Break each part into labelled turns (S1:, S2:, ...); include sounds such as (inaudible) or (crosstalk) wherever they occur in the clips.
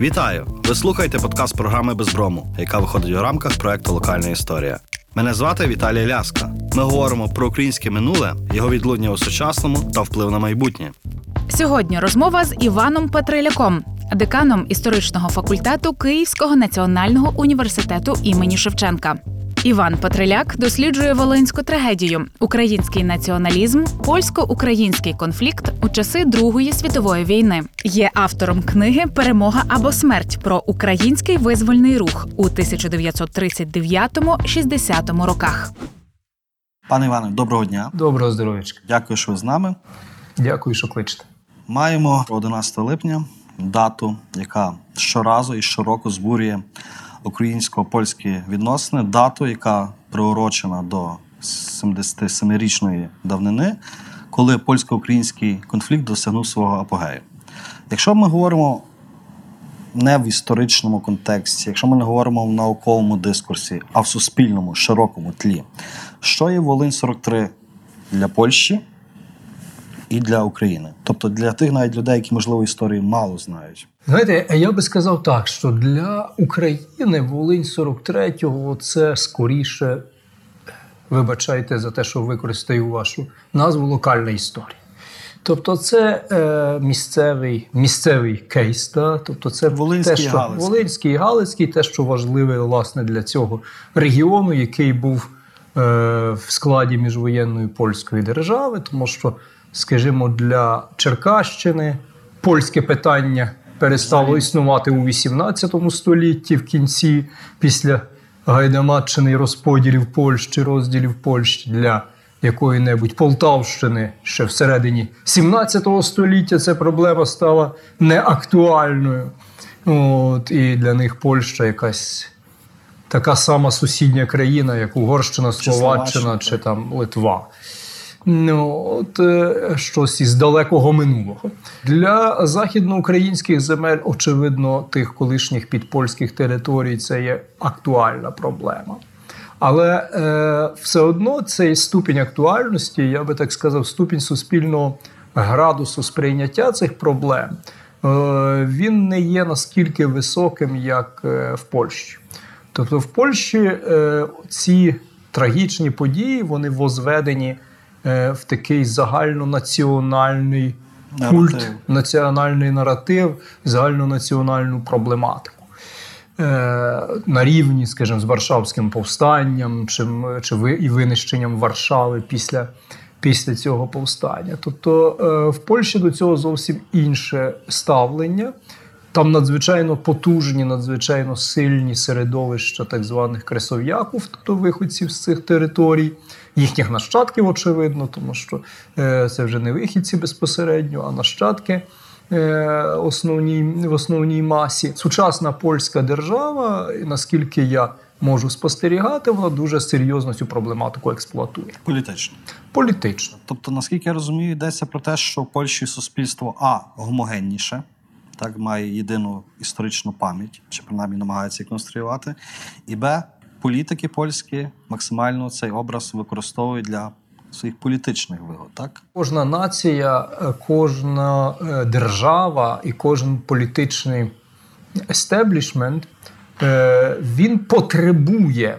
S1: Вітаю! Ви слухаєте подкаст програми Безброму, яка виходить у рамках проекту Локальна історія. Мене звати Віталій Ляска. Ми говоримо про українське минуле, його відлуння у сучасному та вплив на майбутнє.
S2: Сьогодні розмова з Іваном Петриляком, деканом історичного факультету Київського національного університету імені Шевченка. Іван Петриляк досліджує волинську трагедію, український націоналізм, польсько-український конфлікт у часи Другої світової війни. Є автором книги Перемога або смерть про український визвольний рух у 1939-60 роках.
S1: Пане Іване, доброго дня.
S3: Доброго здоров'ячка.
S1: Дякую, що ви з нами.
S3: Дякую, що кличете.
S1: Маємо 11 липня дату, яка щоразу і щороку збурює українсько-польські відносини, дату, яка приурочена до 77-річної давнини, коли польсько-український конфлікт досягнув свого апогею. Якщо ми говоримо не в історичному контексті, якщо ми не говоримо в науковому дискурсі, а в суспільному широкому тлі, що є Волинь 43 для Польщі і для України? Тобто для тих навіть людей, які можливо історії мало знають.
S3: Знаєте, я би сказав так, що для України Волинь 43-го це скоріше, вибачайте за те, що використаю вашу назву локальна історія. Тобто, це е, місцевий місцевий кейс, та? тобто це
S1: Волинський
S3: те, що,
S1: Галицький.
S3: Волинський і Галицький, те, що важливе власне для цього регіону, який був е, в складі міжвоєнної польської держави, тому що, скажімо, для Черкащини польське питання перестало існувати у 18 столітті в кінці після Гайдамаччини і розподілів Польщі, розділів Польщі для якої-небудь Полтавщини ще всередині 17 століття ця проблема стала неактуальною. От, і для них Польща якась така сама сусідня країна, як Угорщина, Словаччина
S1: Словаччина,
S3: чи там Литва. Ну, от е, щось із далекого минулого. Для західноукраїнських земель, очевидно, тих колишніх підпольських територій, це є актуальна проблема. Але е, все одно цей ступінь актуальності, я би так сказав, ступінь суспільного градусу сприйняття цих проблем, е, він не є наскільки високим, як е, в Польщі. Тобто в Польщі е, ці трагічні події вони возведені в такий загальнонаціональний культ, національний наратив, загальнонаціональну проблематику. Е, на рівні, скажімо, з Варшавським повстанням чи, чи і винищенням Варшави після, після цього повстання. Тобто е, в Польщі до цього зовсім інше ставлення. Там надзвичайно потужні, надзвичайно сильні середовища так званих кресов'яків, тобто виходців з цих територій, їхніх нащадків, очевидно, тому що е, це вже не вихідці безпосередньо, а нащадки е, основній, в основній масі. Сучасна польська держава, наскільки я можу спостерігати, вона дуже серйозно цю проблематику експлуатує.
S1: Політично.
S3: Політично.
S1: Тобто, наскільки я розумію, йдеться про те, що в Польщі суспільство А гомогенніше, так має єдину історичну пам'ять, чи принаймні намагається її конструювати, і Б. Політики польські максимально цей образ використовують для своїх політичних вигод, так?
S3: Кожна нація, е, кожна е, держава і кожен політичний естеблішмент е, він потребує,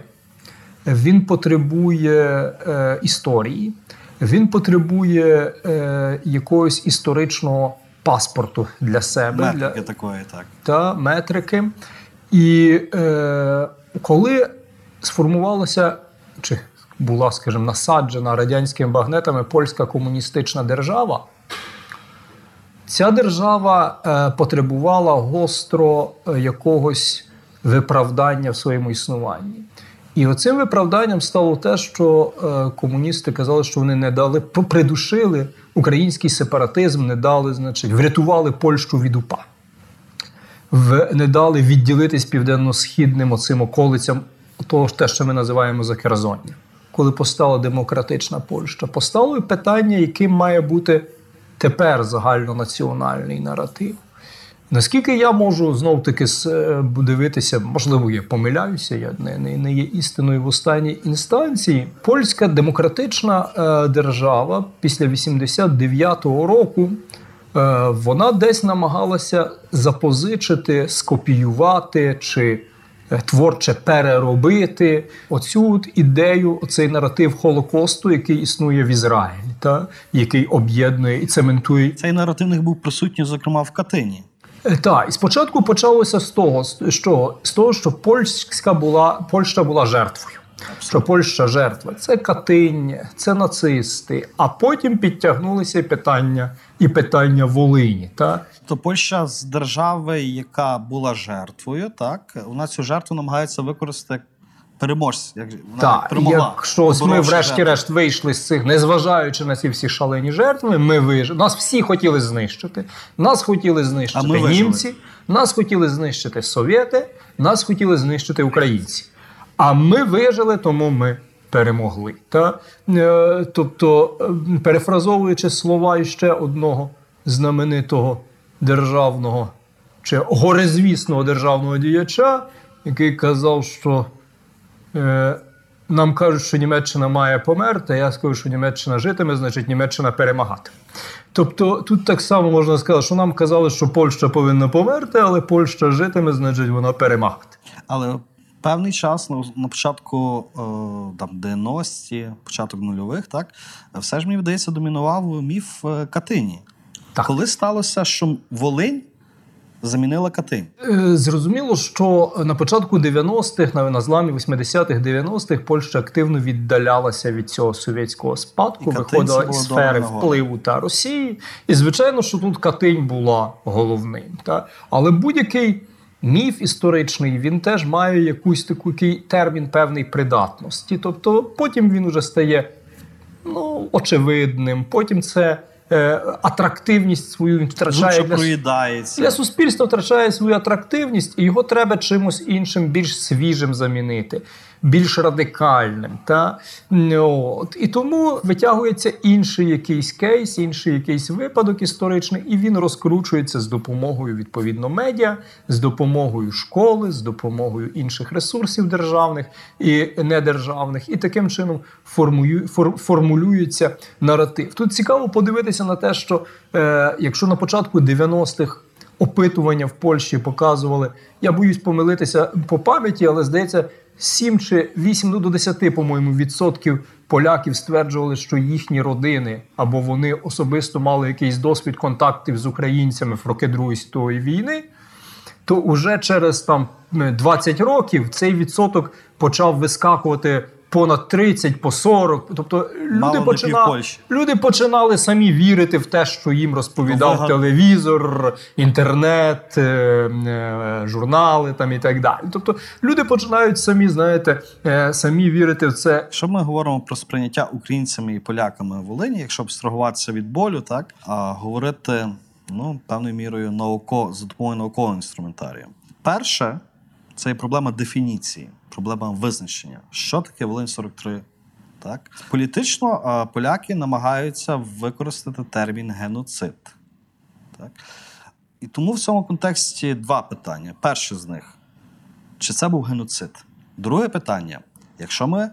S3: він потребує е, історії, він потребує е, якогось історичного паспорту для себе. для,
S1: такої, так.
S3: та метрики. І е, коли сформувалася чи була, скажімо, насаджена радянськими багнетами польська комуністична держава, ця держава е, потребувала гостро е, якогось виправдання в своєму існуванні. І оцим виправданням стало те, що е, комуністи казали, що вони не дали, придушили український сепаратизм, не дали, значить, врятували Польщу від УПА в, не дали відділитись південно-східним оцим околицям того те, що ми називаємо Закерзоння. Коли постала демократична Польща, постало питання, яким має бути тепер загальнонаціональний наратив. Наскільки я можу знов таки дивитися, можливо, я помиляюся, я не, не, не є істиною в останній інстанції. Польська демократична е, держава після 89-го року е, вона десь намагалася запозичити, скопіювати чи е, творче переробити оцю ідею, цей наратив Холокосту, який існує в Ізраїлі, та який об'єднує і цементує
S1: Цей наратив них був присутній, зокрема, в Катині.
S3: Е, Так, і спочатку почалося з того, що, з того, що польська була, Польща була жертвою. Що Польща жертва це катиння, це нацисти. А потім підтягнулися питання і питання Волині. Та?
S1: То Польща з держави, яка була жертвою, так вона цю жертву намагається використати переможця. Як
S3: Так,
S1: перемогла.
S3: якщо ось ми врешті-решт вийшли з цих, незважаючи на ці всі шалені жертви, ми вижили. Нас всі хотіли знищити. Нас хотіли знищити
S1: А ми вижили.
S3: німці, нас хотіли знищити совєти, нас хотіли знищити українці. А ми вижили, тому ми перемогли. Та? Е, тобто, е, перефразовуючи слова іще одного знаменитого державного чи горизвісного державного діяча, який казав, що Нам кажуть, що Німеччина має померти. Я скажу, що Німеччина житиме, значить Німеччина перемагати. Тобто тут так само можна сказати, що нам казали, що Польща повинна померти, але Польща житиме, значить вона перемагати.
S1: Але певний час на, на початку е, там 90-ті, початок нульових, так все ж мені вдається домінував міф е, Катині.
S3: Так.
S1: Коли сталося, що Волинь замінила Катинь.
S3: Е, Зрозуміло, що на початку 90-х, на, на зламі 80-х, 90-х Польща активно віддалялася від цього совєтського спадку,
S1: І
S3: виходила із сфери впливу та Росії. І звичайно, що тут Катинь була головним. Та? Але будь-який міф історичний він теж має якусь таку термін певний придатності. Тобто потім він уже стає ну, очевидним, потім це. Е, Атрактивність свою він втрачає для
S1: проїдається.
S3: для суспільства втрачає свою атрактивність, і його треба чимось іншим, більш свіжим замінити, більш радикальним. Та? От. І тому витягується інший якийсь кейс, інший якийсь випадок історичний, і він розкручується з допомогою відповідно медіа, з допомогою школи, з допомогою інших ресурсів державних і недержавних, і таким чином формую, фор, формулюється наратив. Тут цікаво подивитися на те, що е, якщо на початку 90-х опитування в Польщі показували, я боюсь помилитися по пам'яті, але здається, 7 чи 8 ну, до 10, по-моєму, відсотків поляків стверджували, що їхні родини або вони особисто мали якийсь досвід контактів з українцями в роки Другої світової війни то уже через там 20 років цей відсоток почав вискакувати понад 30, по 40. Тобто люди, починали, люди починали самі вірити в те, що їм розповідав
S1: Вигад-
S3: телевізор, інтернет, е, е, журнали там і так далі. Тобто люди починають самі, знаєте, е, самі вірити в це.
S1: Якщо ми говоримо про сприйняття українцями і поляками в Волині, якщо абстрагуватися від болю, так а говорити ну певною мірою науко за допомогою наукового інструментарію. Перше це є проблема дефініції, проблема визначення, що таке Волинь 43. Так політично поляки намагаються використати термін геноцид. Так? І тому в цьому контексті два питання. Перше з них чи це був геноцид? Друге питання: якщо ми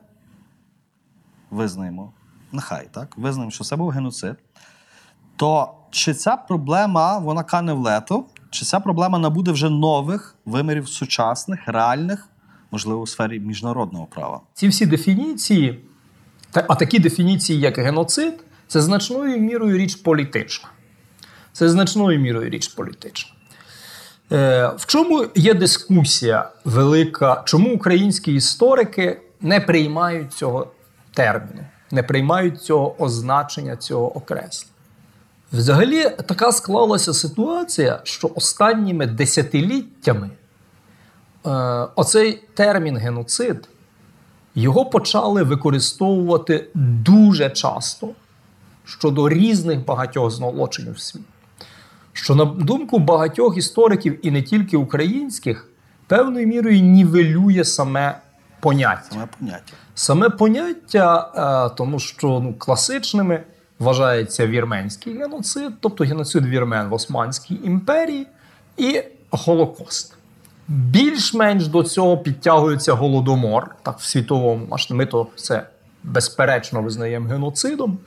S1: визнаємо, нехай так, визнаємо, що це був геноцид, то чи ця проблема вона кане в лето, чи ця проблема набуде вже нових вимірів сучасних, реальних, можливо, у сфері міжнародного права?
S3: Ці всі дефініції, а такі дефініції, як геноцид, це значною мірою річ політична. Це значною мірою річ політична. Е, в чому є дискусія велика? Чому українські історики не приймають цього терміну, не приймають цього означення, цього окреслення? Взагалі, така склалася ситуація, що останніми десятиліттями е, оцей термін геноцид його почали використовувати дуже часто щодо різних багатьох злочинів в світі. Що, на думку багатьох істориків, і не тільки українських, певною мірою нівелює саме поняття.
S1: Саме поняття.
S3: Саме поняття, е, тому що ну, класичними вважається вірменський геноцид, тобто геноцид вірмен в Османській імперії, і Голокост. Більш-менш до цього підтягується голодомор, так в світовому масштабі. Ми то це безперечно визнаємо геноцидом.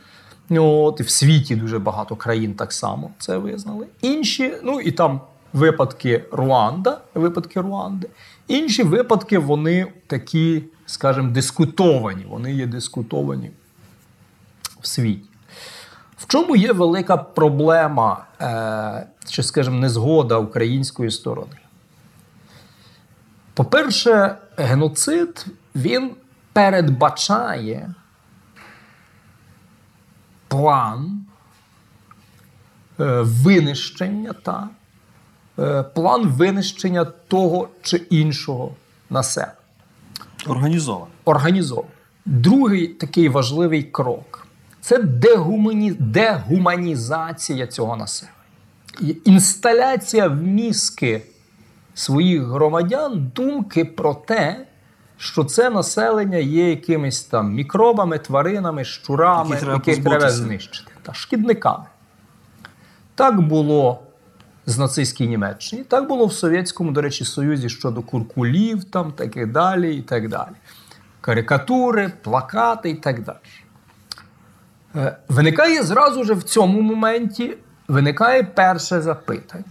S3: От, і в світі дуже багато країн так само це визнали. Інші, ну і там випадки Руанда, випадки Руанди. Інші випадки, вони такі, скажімо, дискутовані. Вони є дискутовані в світі. В чому є велика проблема, е, чи, скажімо, незгода української сторони? По-перше, геноцид він передбачає план е, винищення та е, план винищення того чи іншого населення
S1: Організовано.
S3: організовано. Другий такий важливий крок це дегумані... дегуманізація цього населення. Інсталяція в мізки своїх громадян думки про те, що це населення є якимись там мікробами, тваринами, щурами,
S1: Які треба
S3: яких треба знищити, та шкідниками. Так було з нацистській Німеччині, так було в Совєтському, до речі, Союзі щодо куркулів, там, так і далі, і так далі. Карикатури, плакати і так далі. Е, Виникає зразу ж в цьому моменті виникає перше запитання: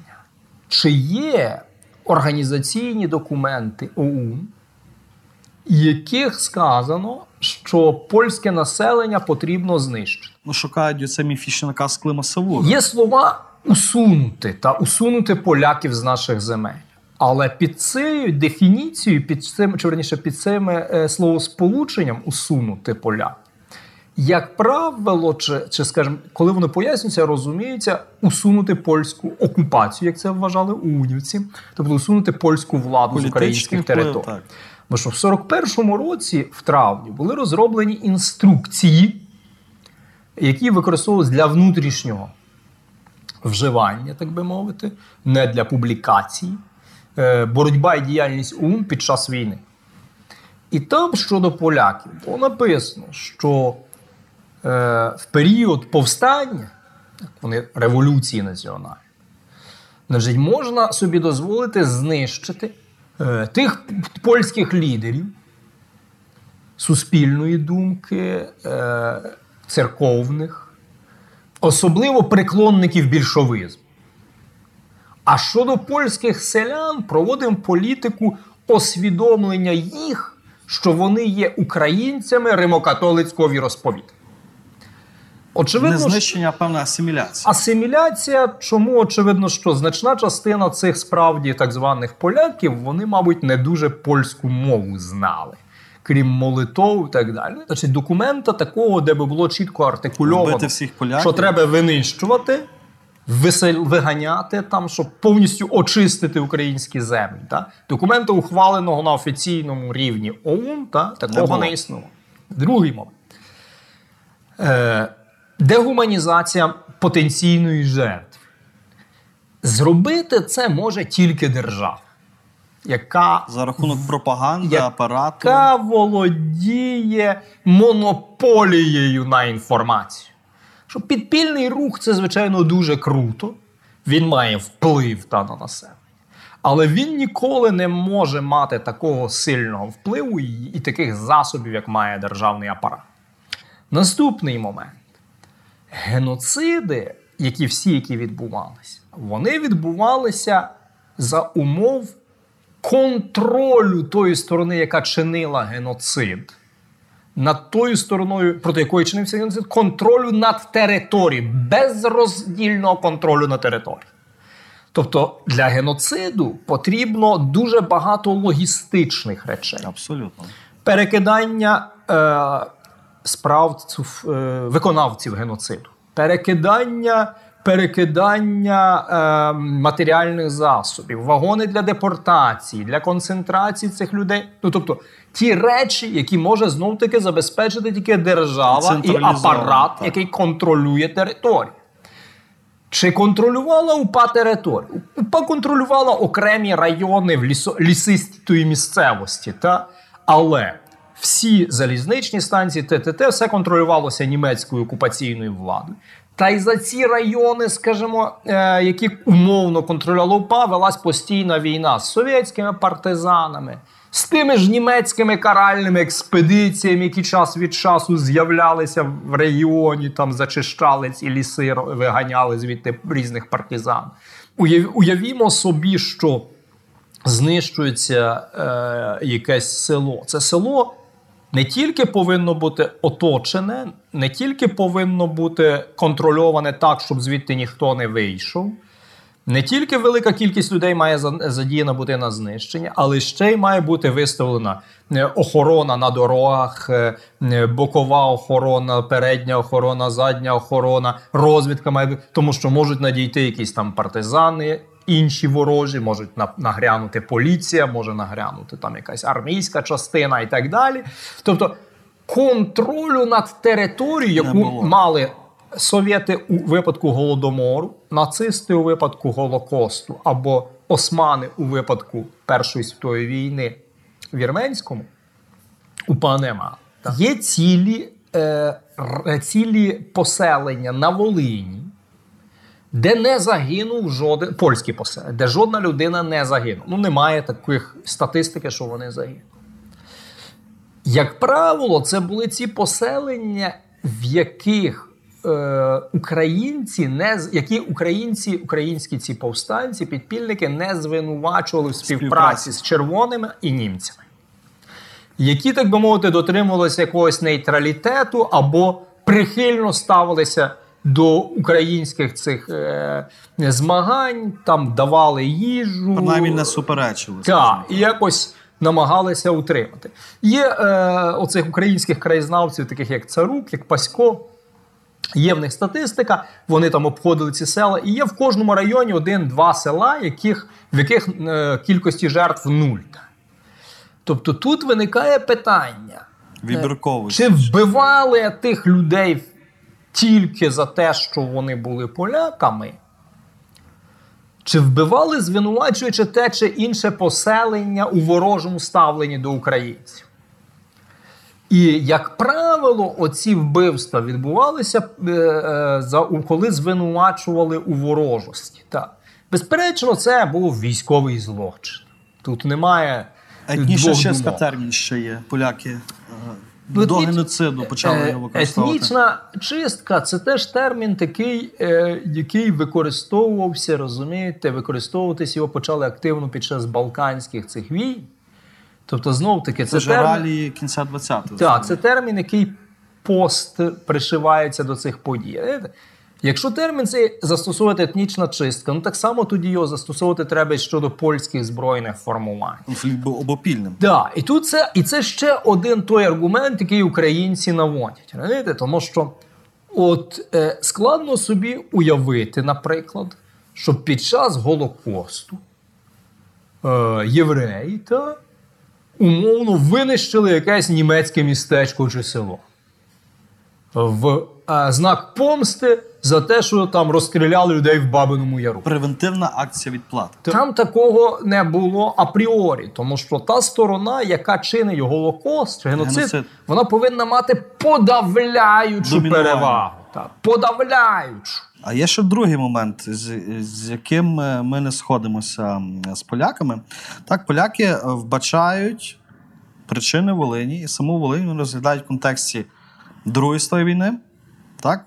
S3: чи є організаційні документи ОУН, яких сказано, що польське населення потрібно знищити?
S1: Ну, шукають це міфічний наказ Клима Савура.
S3: Є слова усунути та усунути поляків з наших земель. Але під цією дефініцією, під цим, чи верніше, під цим е, словосполученням усунути поляків, як правило, чи, чи скажімо, коли воно пояснюється, розуміється усунути польську окупацію, як це вважали унівці, тобто усунути польську владу з українських територій.
S1: так.
S3: Бо що в 41-му році, в травні, були розроблені інструкції, які використовувалися для внутрішнього вживання, так би мовити, не для публікацій, е, боротьба і діяльність ОУН під час війни. І там щодо поляків було написано, що в період повстання, вони революції національної, значить, можна собі дозволити знищити е, тих польських лідерів суспільної думки, е, церковних, особливо приклонників більшовизму. А щодо польських селян, проводимо політику освідомлення їх, що вони є українцями римокатолицького віросповідання.
S1: Не
S3: Очевидно, що
S1: знищення, певна асиміляція.
S3: асиміляція, чому очевидно, що значна частина цих справді так званих поляків, вони, мабуть, не дуже польську мову знали, крім молитов і так далі. Значить, документа такого, де би було чітко артикульовано,
S1: всіх поляків.
S3: що треба винищувати, висел- виганяти там, щоб повністю очистити українські землі. Та? Документа, ухваленого на офіційному рівні ОУН, та? такого
S1: було.
S3: не, існувало. Другий момент. Е, дегуманізація потенційної жертви. Зробити це може тільки держава, яка
S1: За рахунок пропаганди,
S3: Яка
S1: апарату.
S3: яка володіє монополією на інформацію. Що підпільний рух це, звичайно, дуже круто. Він має вплив та на населення. Але він ніколи не може мати такого сильного впливу і, і таких засобів, як має державний апарат. Наступний момент. Геноциди, які всі, які відбувалися, вони відбувалися за умов контролю тої сторони, яка чинила геноцид, над тою стороною, проти якої чинився геноцид, контролю над територією, безроздільного контролю на території. Тобто для геноциду потрібно дуже багато логістичних речей
S1: Абсолютно.
S3: перекидання е, справців, е, виконавців геноциду, перекидання, перекидання е, матеріальних засобів, вагони для депортації, для концентрації цих людей. Ну тобто ті речі, які може знов таки забезпечити тільки держава і апарат,
S1: так.
S3: який контролює територію. Чи контролювала УПА територію? УПА контролювала окремі райони в лісо, лісистої місцевості, та? але всі залізничні станції ТТТ все контролювалося німецькою окупаційною владою. Та й за ці райони, скажімо, е, які умовно контролювала УПА, велась постійна війна з совєтськими партизанами, з тими ж німецькими каральними експедиціями, які час від часу з'являлися в регіоні, там зачищали ці ліси, виганяли звідти різних партизан. Уяв- Уявімо собі, що знищується е, якесь село. Це село не тільки повинно бути оточене, не тільки повинно бути контрольоване так, щоб звідти ніхто не вийшов. Не тільки велика кількість людей має за- задіяна бути на знищення, але ще й має бути виставлена е, охорона на дорогах, е, е, бокова охорона, передня охорона, задня охорона, розвідка має бути, тому що можуть надійти якісь там партизани, інші ворожі, можуть на- нагрянути поліція, може нагрянути там якась армійська частина і так далі. Тобто контролю над територією, яку мали совєти у випадку голодомору, нацисти у випадку Голокосту або османи у випадку Першої світової війни в Вірменському, УПА нема. Є цілі, е, цілі поселення на Волині, де не загинув жоден польські поселення, де жодна людина не загинула. Ну, немає таких статистики, що вони загинули. Як правило, це були ці поселення, в яких е, українці не які українці, українські ці повстанці, підпільники не звинувачували в співпраці
S1: Співпраці.
S3: з червоними і німцями, які, так би мовити, дотримувалися якогось нейтралітету або прихильно ставилися до українських цих е, змагань, там давали їжу.
S1: Принаймні не суперечили.
S3: Так, і якось намагалися утримати. Є е, оцих українських краєзнавців, таких як Царук, як Пасько. Є в них статистика, вони там обходили ці села, і є в кожному районі один-два села, яких, в яких е, кількості жертв нуль. Тобто тут виникає питання:
S1: Вибірковий.
S3: чи вбивали тих людей тільки за те, що вони були поляками? Чи вбивали, звинувачуючи те чи інше поселення у ворожому ставленні до українців? І, як правило, оці вбивства відбувалися, е, е, за, коли звинувачували у ворожості. Так. Безперечно, це був військовий злочин. Тут немає. Двох
S1: чистка термін ще є. Поляки е,
S3: Ну,
S1: до геноциду почали
S3: Е,
S1: його використовувати.
S3: Етнічна чистка це теж термін такий, е, який використовувався, розумієте, використовуватись його почали активно під час балканських цих війн. Тобто, знов таки,
S1: Це
S3: це, термін,
S1: ралі кінця 20-го.
S3: так, це термін, який пост пришивається до цих подій. Якщо термін цей застосовувати етнічна чистка, ну так само тоді його застосовувати треба щодо польських збройних формувань.
S1: Конфлікт був обопільним.
S3: Да, і тут це, і це ще один той аргумент, який українці наводять. Розумієте? Тому що от е, складно собі уявити, наприклад, що під час Голокосту е, євреї та умовно винищили якесь німецьке містечко чи село. В е, знак помсти за те, що там розстріляли людей в Бабиному Яру.
S1: Превентивна акція відплати.
S3: Там такого не було апріорі, тому що та сторона, яка чинить Голокост чи геноцид,
S1: Геноцид.
S3: вона повинна мати подавляючу
S1: Домінування.
S3: перевагу. Так, подавляючу.
S1: А є ще другий момент, з, з яким е, ми не сходимося з поляками. Так, поляки е, вбачають причини Волині і саму Волинь вони розглядають в контексті Другої світової війни, так?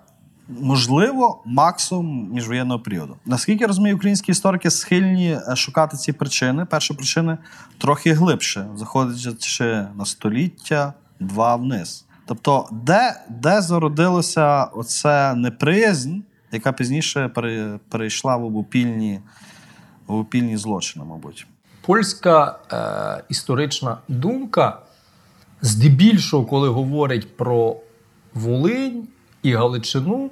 S1: Можливо, максимум міжвоєнного періоду. Наскільки я розумію, українські історики схильні е, шукати ці причини. Перші причини трохи глибше, заходячи на століття, два вниз. Тобто, де, де зародилося оце неприязнь, яка пізніше пере- перейшла в обопільні, в обопільні злочини, мабуть.
S3: Польська е, історична думка, здебільшого, коли говорить про Волинь і Галичину,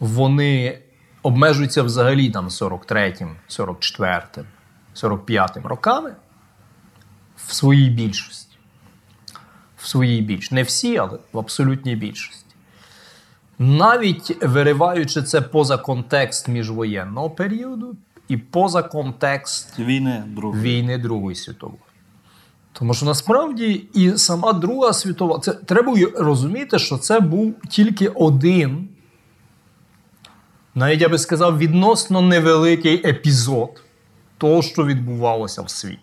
S3: вони обмежуються взагалі там 43-м, 44-м, 45-м роками в своїй більшості. В своїй більшості. Не всі, але в абсолютній більшості. Навіть вириваючи це поза контекст міжвоєнного періоду і поза контекст
S1: Війни другої.
S3: війни Другої світової. Тому що насправді і сама Друга світова, це треба розуміти, що це був тільки один навіть я би сказав, відносно невеликий епізод того, що відбувалося в світі.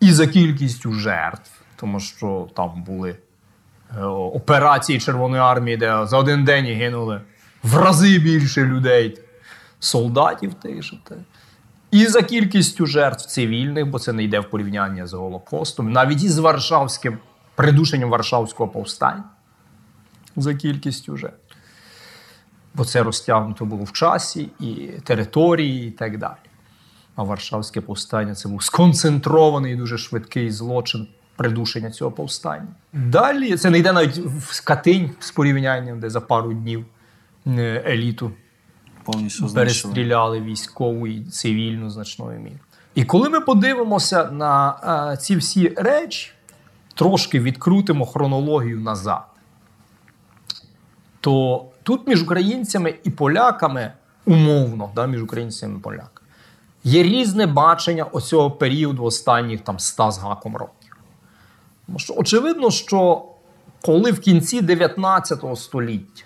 S3: І за кількістю жертв, тому що там були е, операції Червоної армії, де за один день гинули в рази більше людей, солдатів тих же. І за кількістю жертв цивільних, бо це не йде в порівняння з Голокостом, навіть із Варшавським придушенням Варшавського повстання за кількістю жертв. Бо це розтягнуто було в часі і території, і так далі. А Варшавське повстання це був сконцентрований і дуже швидкий злочин придушення цього повстання. Далі це не йде навіть в Катинь з порівнянням, де за пару днів е, еліту
S1: Повністю
S3: перестріляли військову і цивільну значною мірою. І коли ми подивимося на е, ці всі речі, трошки відкрутимо хронологію назад, то тут між українцями і поляками, умовно, да, між українцями і поляками, є різне бачення оцього періоду останніх там 100 з гаком років. Тому що очевидно, що коли в кінці 19 століття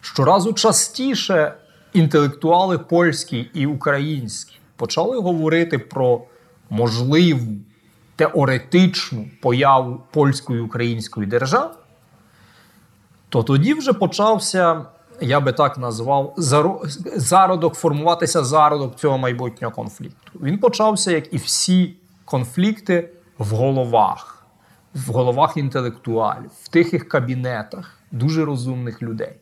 S3: щоразу частіше інтелектуали польські і українські почали говорити про можливу теоретичну появу польської і української держави, то тоді вже почався, я би так назвав, зародок, формуватися зародок цього майбутнього конфлікту. Він почався, як і всі конфлікти, в головах, в головах інтелектуалів, в тихих кабінетах дуже розумних людей.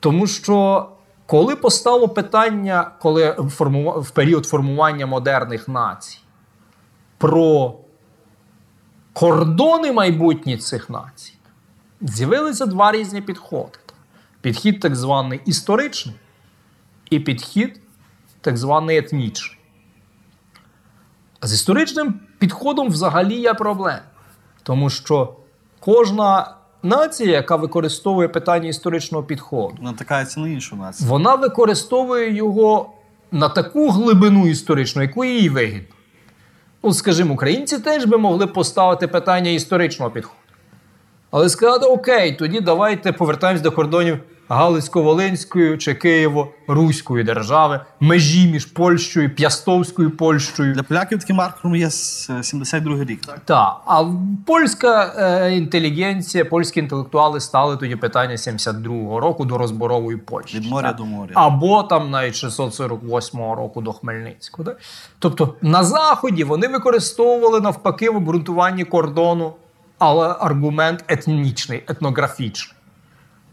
S3: Тому що коли постало питання, коли в період формування модерних націй, про кордони майбутні цих націй, з'явилися два різні підходи. Підхід так званий історичний і підхід так званий етнічний. З історичним підходом взагалі є проблема. Тому що кожна нація, яка використовує питання історичного підходу,
S1: Натикається на іншу націю.
S3: вона використовує його на таку глибину історичну, яку їй вигідно. Ну, скажімо, українці теж би могли поставити питання історичного підходу. Але сказати, окей, тоді давайте повертаємось до кордонів Галицько-Волинської чи Києво-Руської держави, межі між Польщею, П'ястовською Польщею.
S1: Для поляків таким маркером є с- 72 рік, так?
S3: Так, а польська е, інтелігенція, польські інтелектуали стали тоді питання 72-го року до розборової Польщі.
S1: Від моря
S3: так?
S1: до моря.
S3: Або там навіть 648 року до Хмельницького. Так? Тобто на Заході вони використовували навпаки в обґрунтуванні кордону, але аргумент етнічний, етнографічний.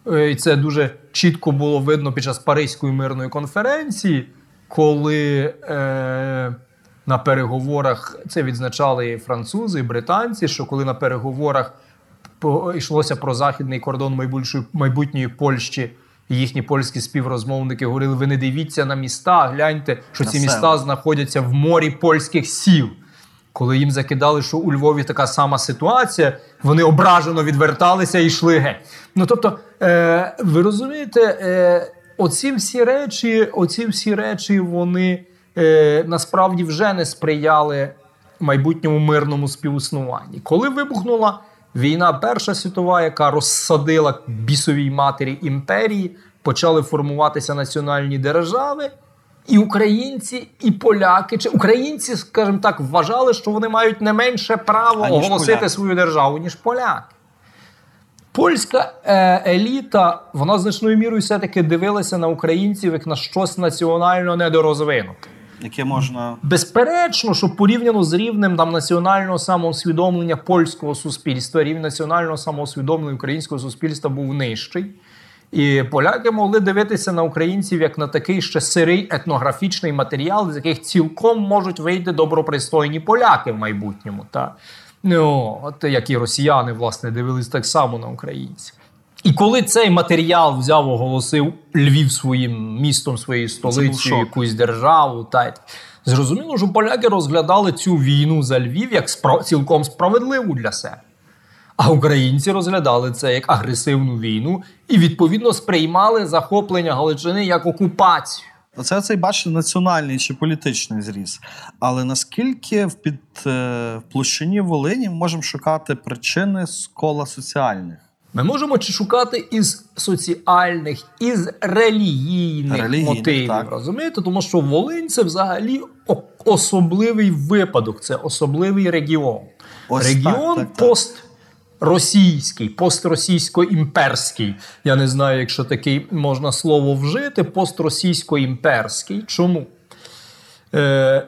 S3: Е, І це дуже чітко було видно під час Паризької мирної конференції, коли е, на переговорах це відзначали і французи, і британці, що коли на переговорах йшлося про західний кордон майбутньої, Польщі, і їхні польські співрозмовники говорили: ви не дивіться на міста, гляньте, що ці міста знаходяться в морі польських сіл. Коли їм закидали, що у Львові така сама ситуація, вони ображено відверталися і йшли геть. Ну тобто, е, ви розумієте, е, оці всі речі, оці всі речі, вони е, насправді вже не сприяли майбутньому мирному співіснуванні. Коли вибухнула війна Перша світова, яка розсадила бісовій матері імперії, почали формуватися національні держави. І українці, і поляки, чи українці, скажімо так, вважали, що вони мають не менше право
S1: Аніж
S3: оголосити
S1: поляки.
S3: свою державу, ніж поляки. Польська е, еліта, вона значною мірою все-таки дивилася на українців як на щось національно недорозвинуте.
S1: Яке можна
S3: Безперечно, що порівняно з рівнем там, національного самоусвідомлення польського суспільства, рівень національного самоусвідомлення українського суспільства був нижчий. І поляки могли дивитися на українців як на такий ще сирий етнографічний матеріал, з яких цілком можуть вийти добропристойні поляки в майбутньому. Та? Ну, от як і росіяни, власне, дивились так само на українців. І коли цей матеріал взяв, оголосив Львів своїм містом, своєю столицею, якусь державу, та зрозуміло, що поляки розглядали цю війну за Львів як спра- цілком справедливу для себе. А українці розглядали це як агресивну війну і відповідно сприймали захоплення Галичини як окупацію.
S1: Оце цей бачите національний чи політичний зріз. Але наскільки в під е, в площині Волині ми можемо шукати причини з кола соціальних?
S3: Ми можемо чи шукати із соціальних, із релігійних,
S1: Релігійних,
S3: мотивів.
S1: так.
S3: Розумієте? Тому що Волинь це взагалі особливий випадок, це особливий регіон.
S1: Ось
S3: регіон
S1: так, так, так.
S3: Постросійський, постросійсько-імперський. Я не знаю, якщо таке можна слово вжити, постросійсько-імперський. Чому? Е,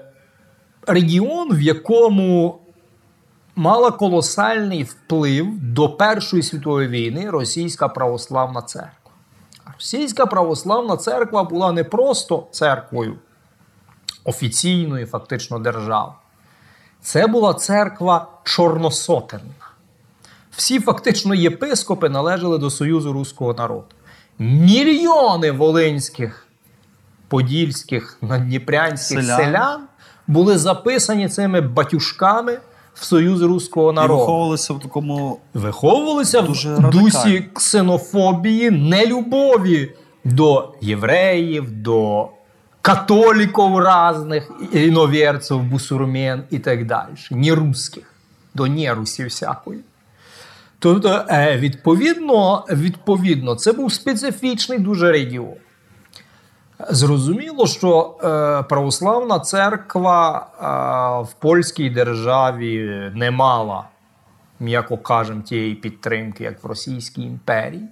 S3: регіон, в якому мала колосальний вплив до Першої світової війни Російська православна церква. Російська православна церква була не просто церквою офіційної, фактично, держави. Це була церква чорносотенна. Всі фактично єпископи належали до Союзу Руського народу. Мільйони волинських, подільських, надніпрянських
S1: Селян.
S3: селян були записані цими батюшками в Союз Руського
S1: І
S3: народу.
S1: виховувалися в такому
S3: Виховувалися
S1: Дуже
S3: в дусі ксенофобії, нелюбові до євреїв, до католіків разних, іноверців, бусурмен і так далі. Ні русських, до нерусів всякої. Тобто, відповідно, відповідно, це був специфічний дуже регіон. Зрозуміло, що е, православна церква в польській державі не мала, м'яко кажемо, тієї підтримки, як в Російській імперії.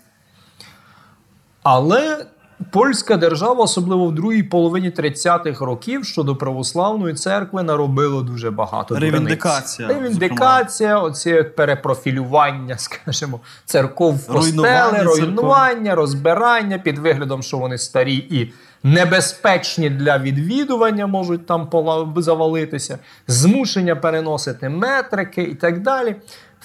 S3: Але польська держава, особливо в другій половині 30-х років, щодо православної церкви наробило дуже багато.
S1: Ревіндикація,
S3: Ревіндикація, оце перепрофілювання, (laughs) скажімо, церков в костели,
S1: Руйнування
S3: розбирання під виглядом, що вони старі і небезпечні для відвідування, можуть там завалитися, змушення переносити метрики і так далі.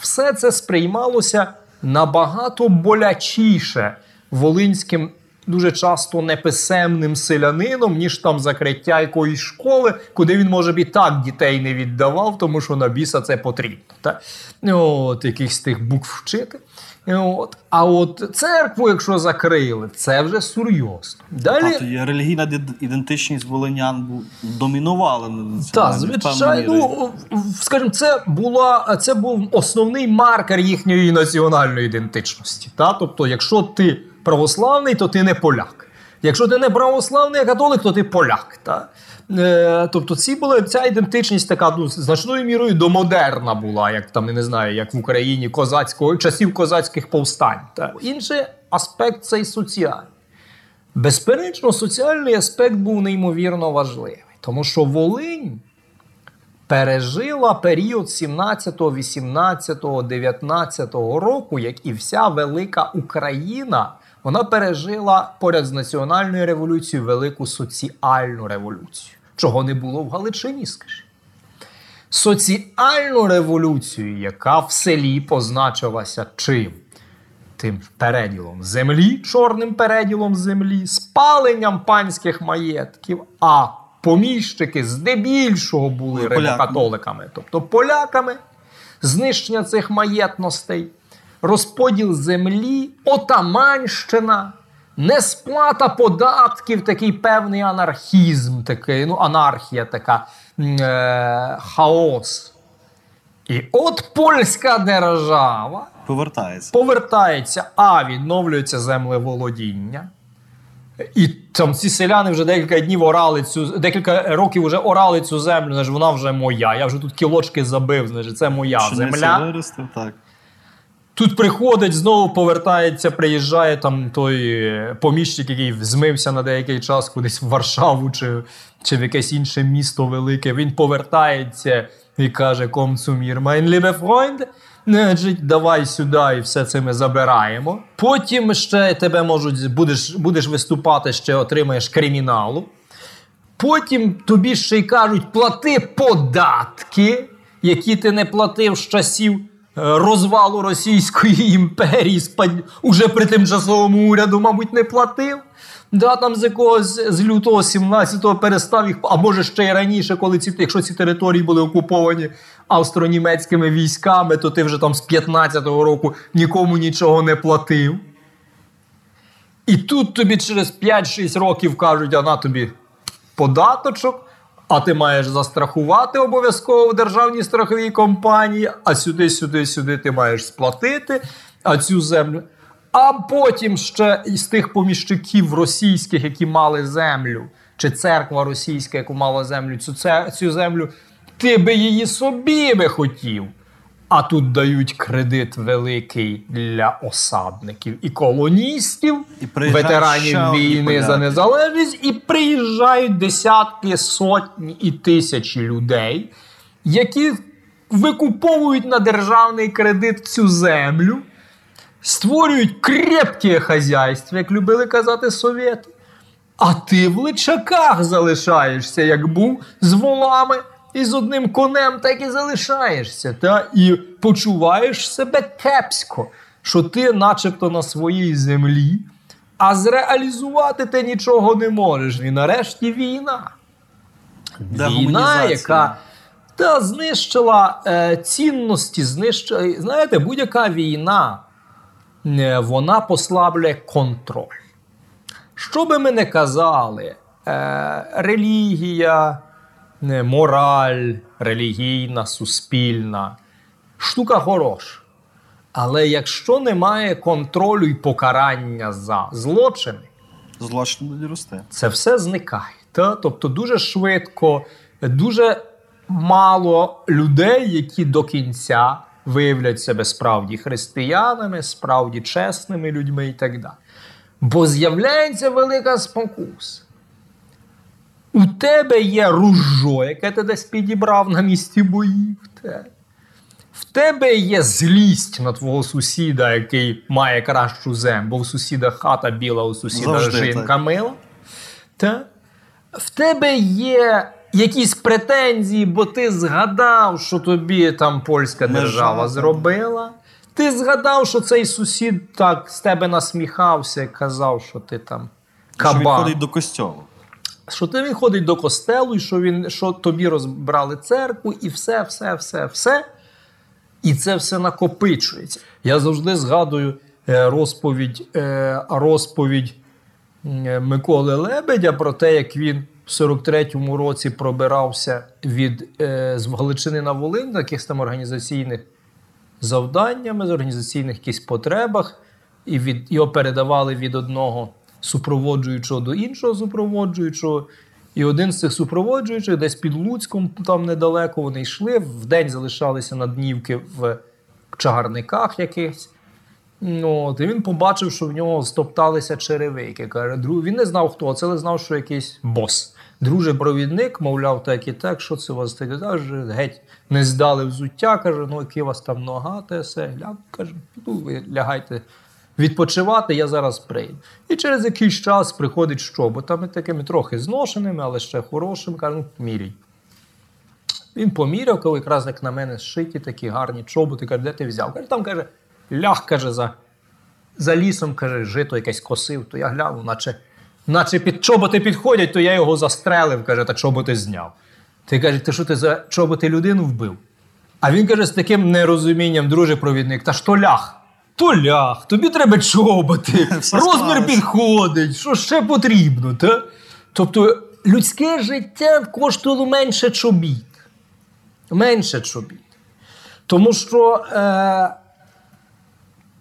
S3: Все це сприймалося набагато болячіше волинським. Дуже часто неписемним селянином, ніж там закриття якоїсь школи, куди він, може б, і так дітей не віддавав, тому що на біса це потрібно. Та? От, якихось тих букв вчити. От. А от церкву, якщо закрили, це вже серйозно. Далі,
S1: Тобто є релігійна ідентичність волинян домінувала на
S3: так, звичайно, ну, скажімо, це була це був основний маркер їхньої національної ідентичності. Та? Тобто, якщо ти православний, то ти не поляк. Якщо ти не православний а католик, то ти поляк. Та? Е, тобто, ці були, ця ідентичність така ну, значною мірою домодерна була, як там не знаю, як в Україні козацького часів козацьких повстань. Та? Інший аспект це і соціальний. Безперечно, соціальний аспект був неймовірно важливий, тому що Волинь пережила період 17, 18, 19 року, як і вся велика Україна, вона пережила поряд з національною революцією велику соціальну революцію, чого не було в Галичині, скажи. Соціальну революцію, яка в селі позначилася чим? Тим переділом землі, чорним переділом землі, спаленням панських маєтків, а поміщики здебільшого були
S1: Були
S3: римокатоликами, тобто поляками, знищення цих маєтностей, розподіл землі, отаманщина, несплата податків, такий певний анархізм, такий, ну, анархія така, е, хаос. І от польська держава
S1: Повертається.
S3: повертається, а відновлюється землеволодіння. І там ці селяни вже декілька днів орали цю декілька років вже орали цю землю. Значить, вона вже моя. Я вже тут кілочки забив. Значить, це моя
S1: Пшениця
S3: земля.
S1: виростив, так.
S3: Тут приходить, знову повертається, приїжджає там той е, поміщик, який змився на деякий час кудись в Варшаву чи, чи в якесь інше місто велике. Він повертається і каже: Комцумір, mein liebe Freund, давай сюди і все це ми забираємо. Потім ще тебе можуть будеш, будеш виступати, ще отримаєш криміналу. Потім тобі ще й кажуть, плати податки, які ти не платив з часів розвалу Російської імперії, уже при тимчасовому уряду, мабуть, не платив. Да, там з якогось з лютого 17-го перестав їх, а може ще й раніше, коли ці, якщо ці території були окуповані австро-німецькими військами, то ти вже там з 15-го року нікому нічого не платив. І тут тобі через 5-6 років кажуть, а на тобі податочок, а ти маєш застрахувати обов'язково в державній страховій компанії, а сюди, сюди, сюди ти маєш сплатити. а цю землю. А потім ще із тих поміщиків російських, які мали землю, чи церква російська, яку мала землю, цю, цю землю, ти би її собі би хотів. А тут дають кредит великий для осадників і колоністів,
S1: І
S3: ветеранів війни за незалежність, і приїжджають десятки, сотні і тисячі людей, які викуповують на державний кредит цю землю, створюють крепке хазяйство, як любили казати совєти. А ти в личаках залишаєшся, як був з волами і з одним конем, так і залишаєшся. Та? І почуваєш себе кепсько, що ти, начебто, на своїй землі, а зреалізувати ти нічого не можеш. І нарешті війна. Війна, яка та знищила е, цінності, знищила. Знаєте, будь-яка війна е, вона послаблює контроль. Що би ми не казали, е, релігія, мораль, релігійна, суспільна, штука хороша. Але якщо немає контролю і покарання за злочини,
S1: Злочин буде рости.
S3: це все зникає. Та? Тобто дуже швидко, дуже мало людей, які до кінця виявлять себе справді християнами, справді чесними людьми і так далі. Бо з'являється велика спокуса. У тебе є ружо, яке ти десь підібрав на місці боїв. Те. В тебе є злість на твого сусіда, який має кращу землю, бо у сусіда хата біла, у сусіда
S1: Завжди
S3: жінка
S1: так.
S3: мила. Та? В тебе є якісь претензії, бо ти згадав, що тобі там польська держава зробила. Ти згадав, що цей сусід так з тебе насміхався і казав, що ти там
S1: Що він ходить до костьолу.
S3: Що ти він ходить до костелу, і що він що тобі розбрали церкву, і все, все, все, все. І це все накопичується. Я завжди згадую е, розповідь, е, розповідь е, Миколи Лебедя про те, як він в 43-му році пробирався від з Галичини на Волинь, на якихось там організаційних завданнями, з організаційних якихось потребах, і від його передавали від одного супроводжуючого до іншого супроводжуючого. І один з цих супроводжуючих, десь під Луцьком, там недалеко, вони йшли. Вдень залишалися на днівки в чагарниках якихось. Ну, от, і він побачив, що в нього стопталися черевики. Каже, «Дру- він не знав, хто це, але знав, що якийсь бос. Друже провідник, мовляв, так і так, що це у вас таке? Каже, геть не здали взуття, каже, ну які у вас там нога, те все. Гляну, каже, ну ви лягайте відпочивати, я зараз прийду. І через якийсь час приходить з чоботами, такими трохи зношеними, але ще хорошими, каже, ну, міряй. Він поміряв, коли якраз як на мене зшиті такі гарні чоботи. Каже, де ти взяв? Каже, там каже, ляг, каже, за, за лісом, каже, жито якесь косив, то я глянув, наче, наче під чоботи підходять, то я його застрелив, каже, та чоботи зняв. Ти каже, ти що ти за чоботи людину вбив? А він каже з таким нерозумінням, друже провідник, та то ляг. То ляг, тобі треба чоботи, (laughs) розмір підходить, що ще потрібно. Та? Тобто людське життя коштувало менше чобіт. Менше чобіт. Тому що е,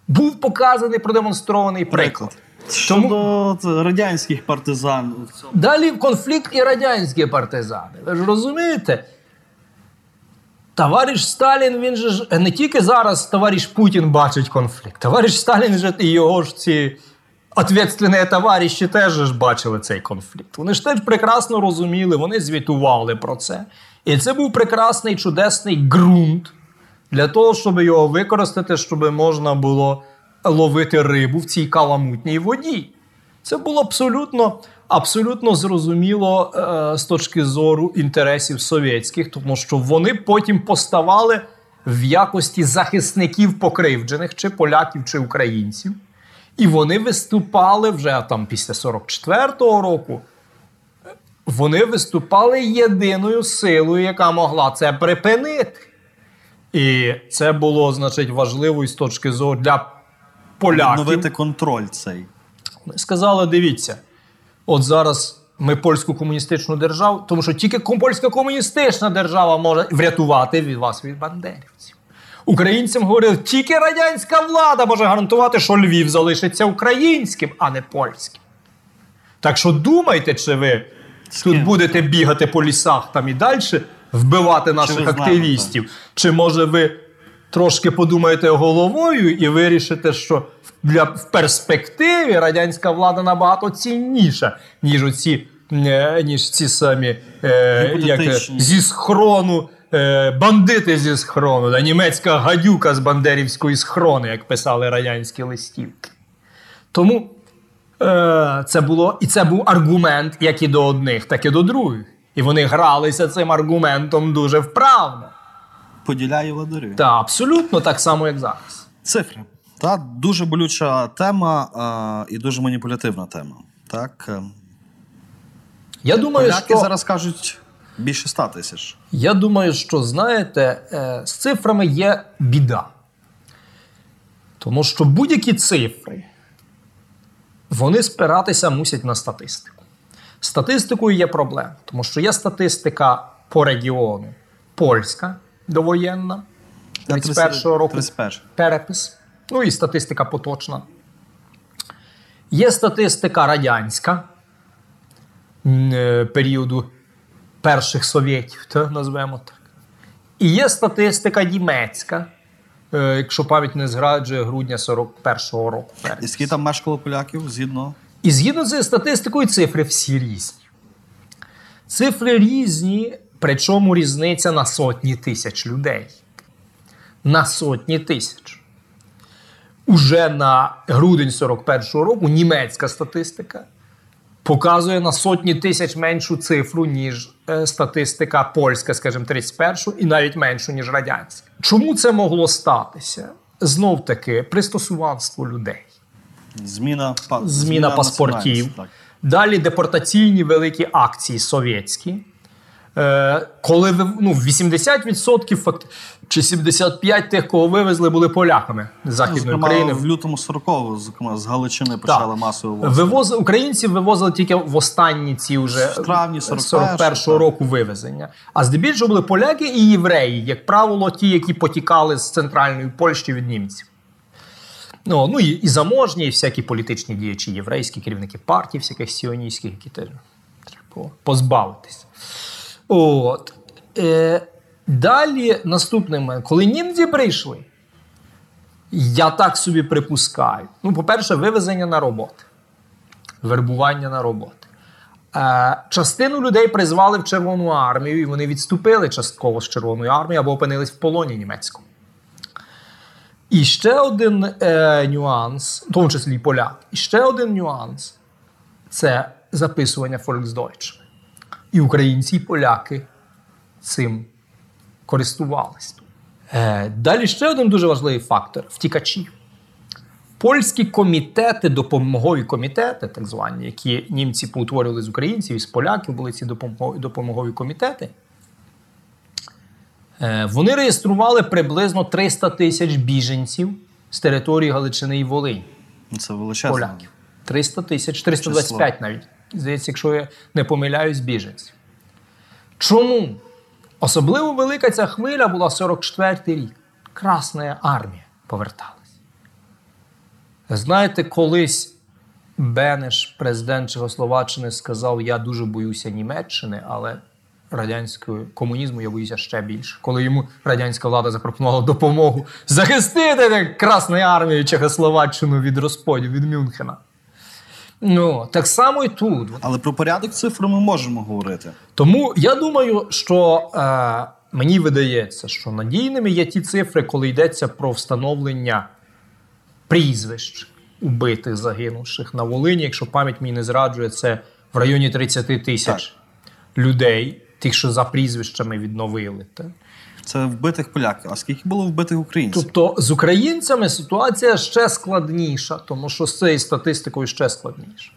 S3: був показаний продемонстрований приклад.
S1: Щодо т- радянських партизан,
S3: Далі конфлікт і радянські партизани. Ви ж розумієте? Товариш Сталін, він же ж не тільки зараз товариш Путін бачить конфлікт. Товариш Сталін же і його ж ці ответственні товариші теж ж бачили цей конфлікт. Вони ж теж прекрасно розуміли, вони звітували про це. І це був прекрасний чудесний ґрунт для того, щоб його використати, щоб можна було ловити рибу в цій каламутній воді. Це було абсолютно, абсолютно зрозуміло е, з точки зору інтересів совєтських, тому що вони потім поставали в якості захисників покривджених, чи поляків, чи українців. І вони виступали вже там після 44-го року. Вони виступали єдиною силою, яка могла це припинити. І це було, значить, важливо з точки зору для поляків.
S1: відновити контроль цей.
S3: Сказали: дивіться, от зараз ми польську комуністичну державу, тому що тільки польська комуністична держава може врятувати від вас від бандерівців. Українцям говорили, тільки радянська влада може гарантувати, що Львів залишиться українським, а не польським. Так що думайте, чи ви тут будете бігати по лісах там і далі, вбивати наших
S1: нами,
S3: активістів. Чи може ви трошки подумаєте головою і вирішите, що для в перспективі радянська влада набагато цінніша, ніж оці, е, ніж ці самі е, як, е, зі схрону. е, Бандити зі схрону, да, німецька гадюка з бандерівської схрони, як писали радянські листівки. Тому е, це було, і це був аргумент як і до одних, так і до других. І вони гралися цим аргументом дуже вправно.
S1: Поділяє владарю.
S3: Та абсолютно так само, як зараз.
S1: Цифри. Та дуже болюча тема а, і дуже маніпулятивна тема. Так, е,
S3: Я думаю,
S1: поляки
S3: що,
S1: зараз кажуть більше 100 тисяч.
S3: я думаю, що знаєте, е, з цифрами є біда. Тому що будь-які цифри вони спиратися мусять на статистику. Статистикою є проблема, тому що є статистика по регіону польська довоєнна 31-го року
S1: 31.
S3: перепис, ну і статистика поточна. Є статистика радянська е, періоду перших совєтів, та, назвемо так. І є статистика німецька, е, якщо пам'ять не зраджує грудня 41-го року.
S1: І скільки там мешкало поляків згідно?
S3: І згідно з статистикою, цифри всі різні. Цифри різні, причому різниця на сотні тисяч людей. На сотні тисяч. Уже на грудень 41-го року німецька статистика показує на сотні тисяч меншу цифру, ніж е, статистика польська, скажімо, 31-го, і навіть меншу, ніж радянська. Чому це могло статися? Знов таки, пристосуванство людей
S1: Зміна, па-
S3: зміна паспортів.
S1: Так.
S3: Далі депортаційні великі акції совєтські. Е, коли ви, ну, 80% факт, чи 75% тих, кого вивезли, були поляками з Західної
S1: Зокрема,
S3: України.
S1: в лютому 40-го, зокрема, з Галичини почали
S3: Так.
S1: масово вивозити.
S3: Вивоз, українців вивозили тільки в останні ці вже
S1: В травні 41-го,
S3: 41-го року вивезення. А здебільшого були поляки і євреї, як правило, ті, які потікали з центральної Польщі від німців. Ну, ну і, і заможні, і всякі політичні діячі єврейські, керівники партій, всяких сіоністських, які теж треба позбавитись. От. Е, далі наступний момент. Коли німці прийшли, я так собі припускаю. Ну, по-перше, вивезення на роботи, вербування на роботи. Е, частину людей призвали в Червону армію, і вони відступили частково з Червоної армії або опинились в полоні німецькому. І ще один е, нюанс, в тому числі і поляк, і ще один нюанс це записування Volksdeutsch. І українці, і поляки цим користувалися. Е, далі ще один дуже важливий фактор втікачі. Польські комітети, допомогові комітети, так звані, які німці поутворювали з українців і з поляків, були ці допомогові, комітети. Е, Вони реєстрували приблизно 300 тисяч біженців з території Галичини і Волині.
S1: Це величезно.
S3: Поляків. 300 тисяч, 325 навіть. Здається, якщо я не помиляюсь, біженців. Чому? Особливо велика ця хвиля була 44-й рік. Красна армія поверталась. Знаєте, колись Бенеш, президент Чехословаччини, сказав: Я дуже боюся Німеччини, але радянського комунізму я боюся ще більше. Коли йому радянська влада запропонувала допомогу захистити Красною армією Чехословаччину від розподілу, від Мюнхена. Ну, так само і тут.
S1: Але про порядок цифр ми можемо говорити.
S3: Тому я думаю, що е, мені видається, що надійними є ті цифри, коли йдеться про встановлення прізвищ убитих, загинувших на Волині. Якщо пам'ять мені не зраджує, це в районі 30 тисяч людей, тих, що за прізвищами відновили. Так?
S1: Це вбитих поляків. А скільки було вбитих українців?
S3: Тобто з українцями ситуація ще складніша, тому що з цією статистикою ще складніше.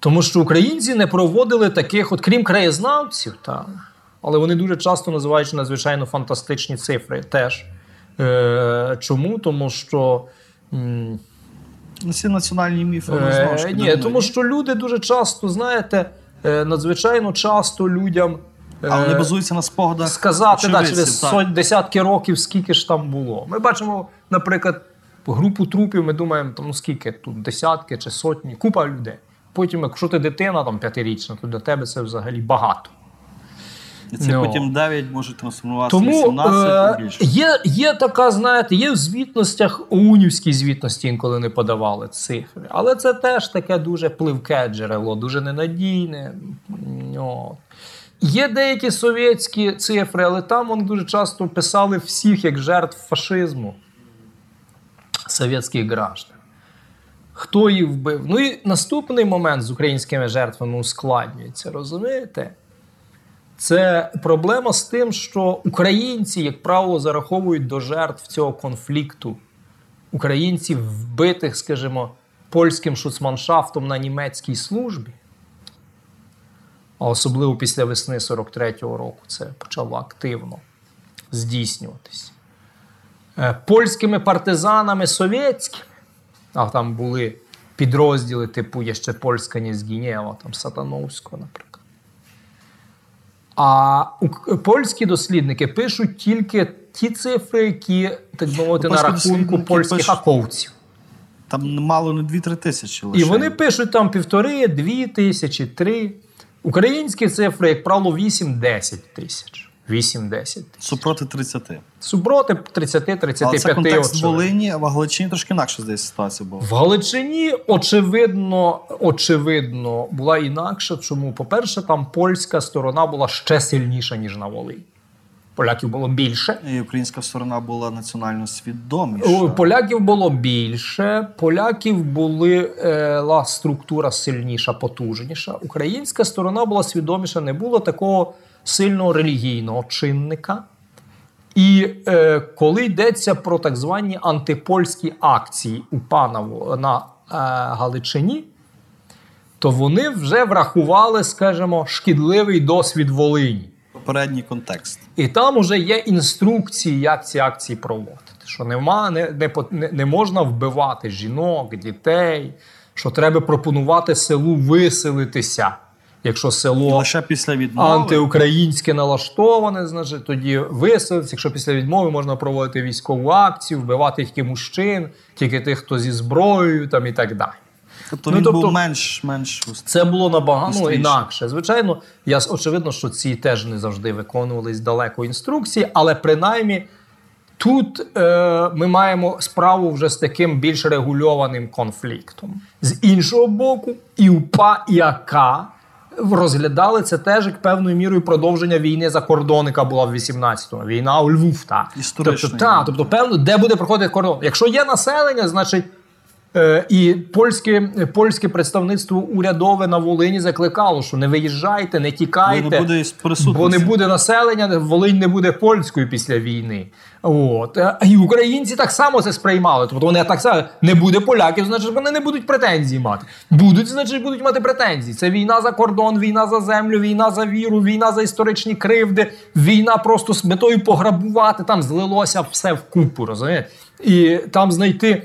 S3: Тому що українці не проводили таких, от крім краєзнавців, та, але вони дуже часто називають надзвичайно фантастичні цифри теж. Е, чому? Тому що. м,
S1: Ну, Ці національні міфи
S3: Е, ні, тому що люди дуже часто, знаєте, е, надзвичайно часто людям
S1: А вони
S3: е,
S1: базуються на спогадах.
S3: сказати да, через
S1: так.
S3: сотні десятки років, скільки ж там було. Ми бачимо, наприклад, групу трупів, ми думаємо, там, ну скільки тут десятки чи сотні, купа людей. Потім, якщо ти дитина там п'ятирічна, то для тебе це взагалі багато.
S1: І це
S3: Ну.
S1: потім 9 може трансформуватися в
S3: Тому
S1: 18 і
S3: е,
S1: більше.
S3: є, є така, знаєте, є в звітностях ОУНівській звітності інколи не подавали цифри. Але це теж таке дуже пливке джерело, дуже ненадійне. Ну, Є деякі совєтські цифри, але там вони дуже часто писали всіх як жертв фашизму совєтських граждан. Хто їх вбив? Ну і наступний момент з українськими жертвами ускладнюється, розумієте? Це проблема з тим, що українці, як правило, зараховують до жертв цього конфлікту. Українців, вбитих, скажімо, польським шуцманшафтом на німецькій службі. А особливо після весни 43-го року це почало активно здійснюватись. Е, Польськими партизанами совєтськими, а там були підрозділи, типу є ще польська Нізгінєва, там Сатановського, наприклад. А польські дослідники пишуть тільки ті цифри, які, так би мовити, на рахунку польських
S1: пишуть-
S3: аковців.
S1: Там мало не 2-3 тисячі лише.
S3: І вони пишуть там півтори, дві тисячі, три. Українські цифри, як правило, 8-10 тисяч. 8-10 тисяч.
S1: супроти 30.
S3: Супроти 30-35
S1: Але це контекст
S3: очевидно.
S1: Волині, а в Галичині трошки інакше здається ситуація була.
S3: В Галичині, очевидно, очевидно, була інакша. Чому? По-перше, там польська сторона була ще сильніша, ніж на Волині. Поляків було більше.
S1: І українська сторона була національно свідоміша.
S3: Поляків було більше, поляків були е, структура сильніша, потужніша. Українська сторона була свідоміша, не було такого сильного релігійного чинника. І е, коли йдеться про так звані антипольські акції у Паново на е, Галичині, то вони вже врахували, скажімо, шкідливий досвід Волині.
S1: Попередній контекст.
S3: І там уже є інструкції, як ці акції проводити. Що нема, не, не, не, можна вбивати жінок, дітей, що треба пропонувати селу виселитися. Якщо
S1: І
S3: село
S1: лише після відмови
S3: антиукраїнське налаштоване, значить тоді виселитися. Якщо після відмови можна проводити військову акцію, вбивати тільки мужчин, тільки тих, хто зі зброєю там і так далі.
S1: Тобто
S3: ну,
S1: він
S3: тобто-
S1: був менш менш
S3: Це було набагато ну, інакше. Звичайно, я очевидно, що ці теж не завжди виконувались далеко інструкції, але принаймні тут е, ми маємо справу вже з таким більш регульованим конфліктом. З іншого боку, і УПА, і АК розглядали це теж як певною мірою продовження війни за кордон, яка була в 18-му. Війна у Львов. Та. Тобто, та, тобто, певно, де буде проходити кордон. Якщо є населення, значить. Е, І польське, польське представництво урядове на Волині закликало, що не виїжджайте, не тікайте,
S1: Бо не буде
S3: бо не буде населення, Волинь не буде польською після війни. От. Е, І українці так само це сприймали. Тобто вони так само не буде поляків, значить вони не будуть претензій мати. Будуть, значить, будуть мати претензії. Це війна за кордон, війна за землю, війна за віру, війна за історичні кривди, війна просто з метою пограбувати. Там злилося все вкупу, розумієте? І там знайти.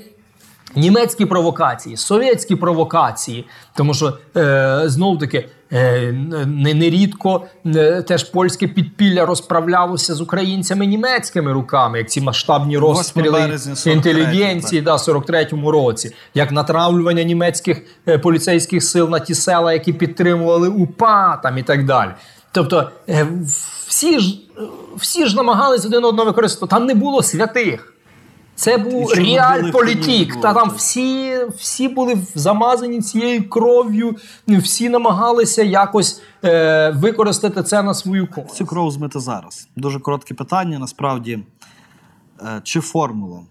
S3: Німецькі провокації, совєтські провокації, тому що е, знов таки е, не, нерідко е, теж польське підпілля розправлялося з українцями німецькими руками, як ці масштабні розстріли інтелігенції да, 43-му році, як натравлювання німецьких е, поліцейських сил на ті села, які підтримували УПА там і так далі. Тобто е, всі ж, всі ж намагалися один одного використовувати. Там не було святих. Це був
S1: реаль-політік.
S3: Та там всі, всі були замазані цією кров'ю, всі намагалися якось е, використати це на свою користь.
S1: Цю кров змити зараз. Дуже коротке питання. Насправді, Е, чи формула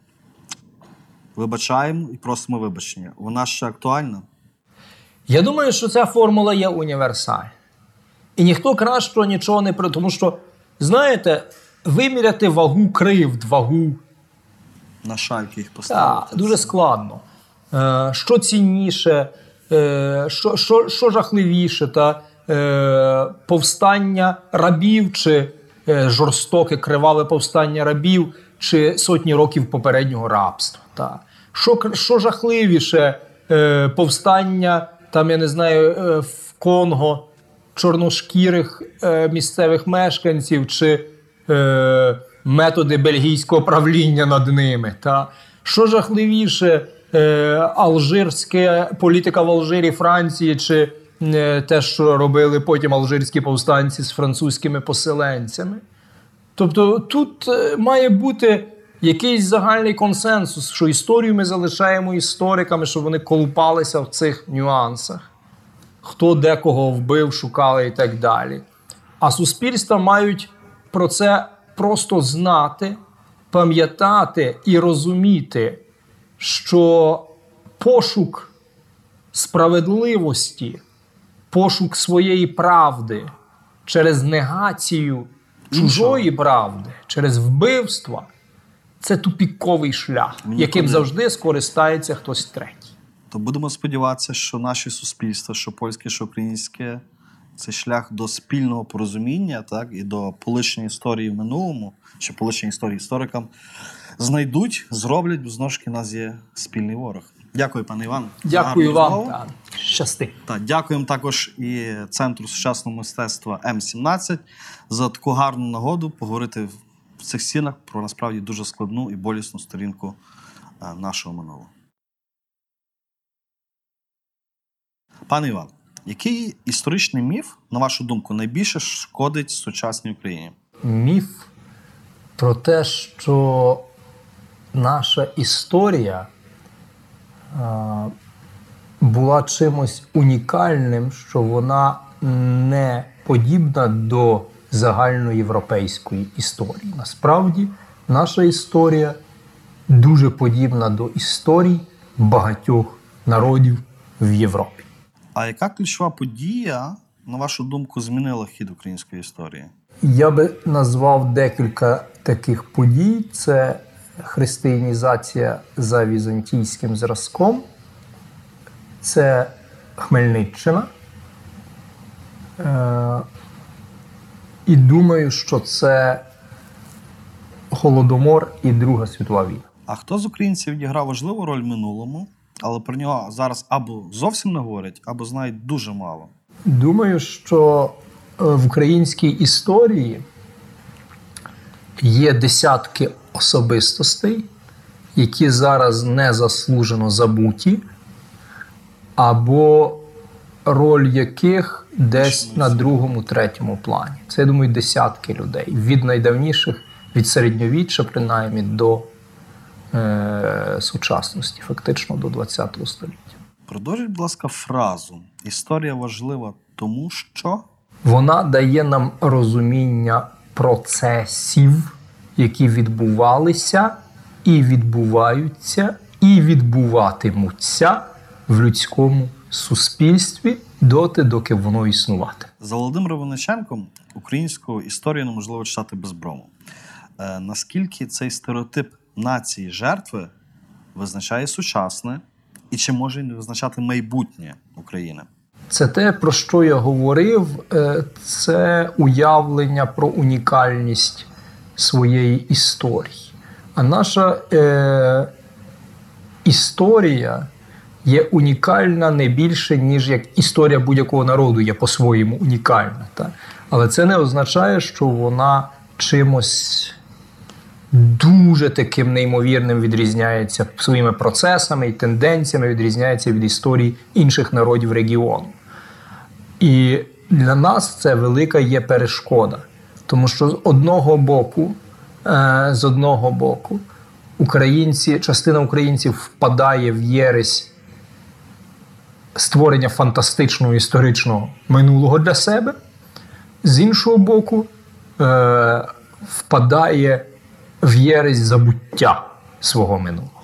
S1: вибачаємо і просимо вибачення. Вона ще актуальна?
S3: Я думаю, що ця формула є універсальна. І ніхто кращого нічого не при. Тому що, знаєте, виміряти вагу кривд, вагу
S1: На шальки їх поставити.
S3: Так, дуже складно. Е, що цінніше, е, що, що, що жахливіше, та, е, повстання рабів, чи жорстоке криваве повстання рабів, чи сотні років попереднього рабства. Та. Що, що жахливіше, повстання, там, я не знаю, в Конго. чорношкірих місцевих мешканців чи е, методи бельгійського правління над ними. Та? Що жахливіше, е, алжирська політика в Алжирі Франції, чи е, те, що робили потім алжирські повстанці з французькими поселенцями. Тобто тут е, має бути якийсь загальний консенсус, що історію ми залишаємо істориками, щоб вони колупалися в цих нюансах. Хто де кого вбив, шукали і так далі. А суспільства мають про це просто знати, пам'ятати і розуміти, що пошук справедливості, пошук своєї правди через негацію чужої правди, через вбивства це тупіковий шлях,
S1: Мені
S3: яким
S1: коли-
S3: завжди скористається хтось третій.
S1: То будемо сподіватися, що наші суспільства, що польське, що українське, це шлях до спільного порозуміння, так, і до полишення історії в минулому, чи полишення історії історикам, знайдуть, зроблять, бо знову ж у нас є спільний ворог. Дякую, пане Іван.
S3: Дякую вам. Та, щасти.
S1: Так, дякуємо також і Центру сучасного мистецтва М17 за таку гарну нагоду поговорити в цих стінах про насправді дуже складну і болісну сторінку е, нашого минулого. Пане Іван, який історичний міф, на вашу думку, найбільше шкодить сучасній Україні?
S3: Міф про те, що наша історія була чимось унікальним, що вона не подібна до загальноєвропейської історії. Насправді, наша історія дуже подібна до історій багатьох народів в Європі.
S1: А яка ключова подія, на вашу думку, змінила хід української історії?
S3: Я би назвав декілька таких подій: це християнізація за візантійським зразком, це Хмельниччина. Е- і думаю, що це Голодомор і Друга світова війна.
S1: А хто з українців відіграв важливу роль в минулому, але про нього зараз або зовсім не говорять, або знають дуже мало.
S3: Думаю, що е, в українській історії є десятки особистостей, які зараз незаслужено забуті, або роль яких десь на другому, третьому плані. Це, я думаю, десятки людей від найдавніших, від середньовіччя, принаймні, до сучасності, фактично до ХХ століття.
S1: Продовжіть, будь ласка, фразу. Історія важлива тому, що
S3: Вона дає нам розуміння процесів, які відбувалися, і відбуваються, і відбуватимуться в людському суспільстві доти, доки воно існуватиме.
S1: за Володимиром Винниченком українську історію неможливо читати без брому. Е, наскільки цей стереотип нації жертви визначає сучасне і чи може визначати майбутнє України?
S3: Це те, про що я говорив, е, це уявлення про унікальність своєї історії. А наша е, історія є унікальна не більше, ніж як історія будь-якого народу є по-своєму унікальна. Так? Але це не означає, що вона чимось дуже таким неймовірним відрізняється своїми процесами і тенденціями, відрізняється від історії інших народів регіону. І для нас це велика є перешкода. Тому що з одного боку, е, з одного боку, українці, частина українців впадає в єресь створення фантастичного історичного минулого для себе, з іншого боку, е, впадає в єресь забуття свого минулого.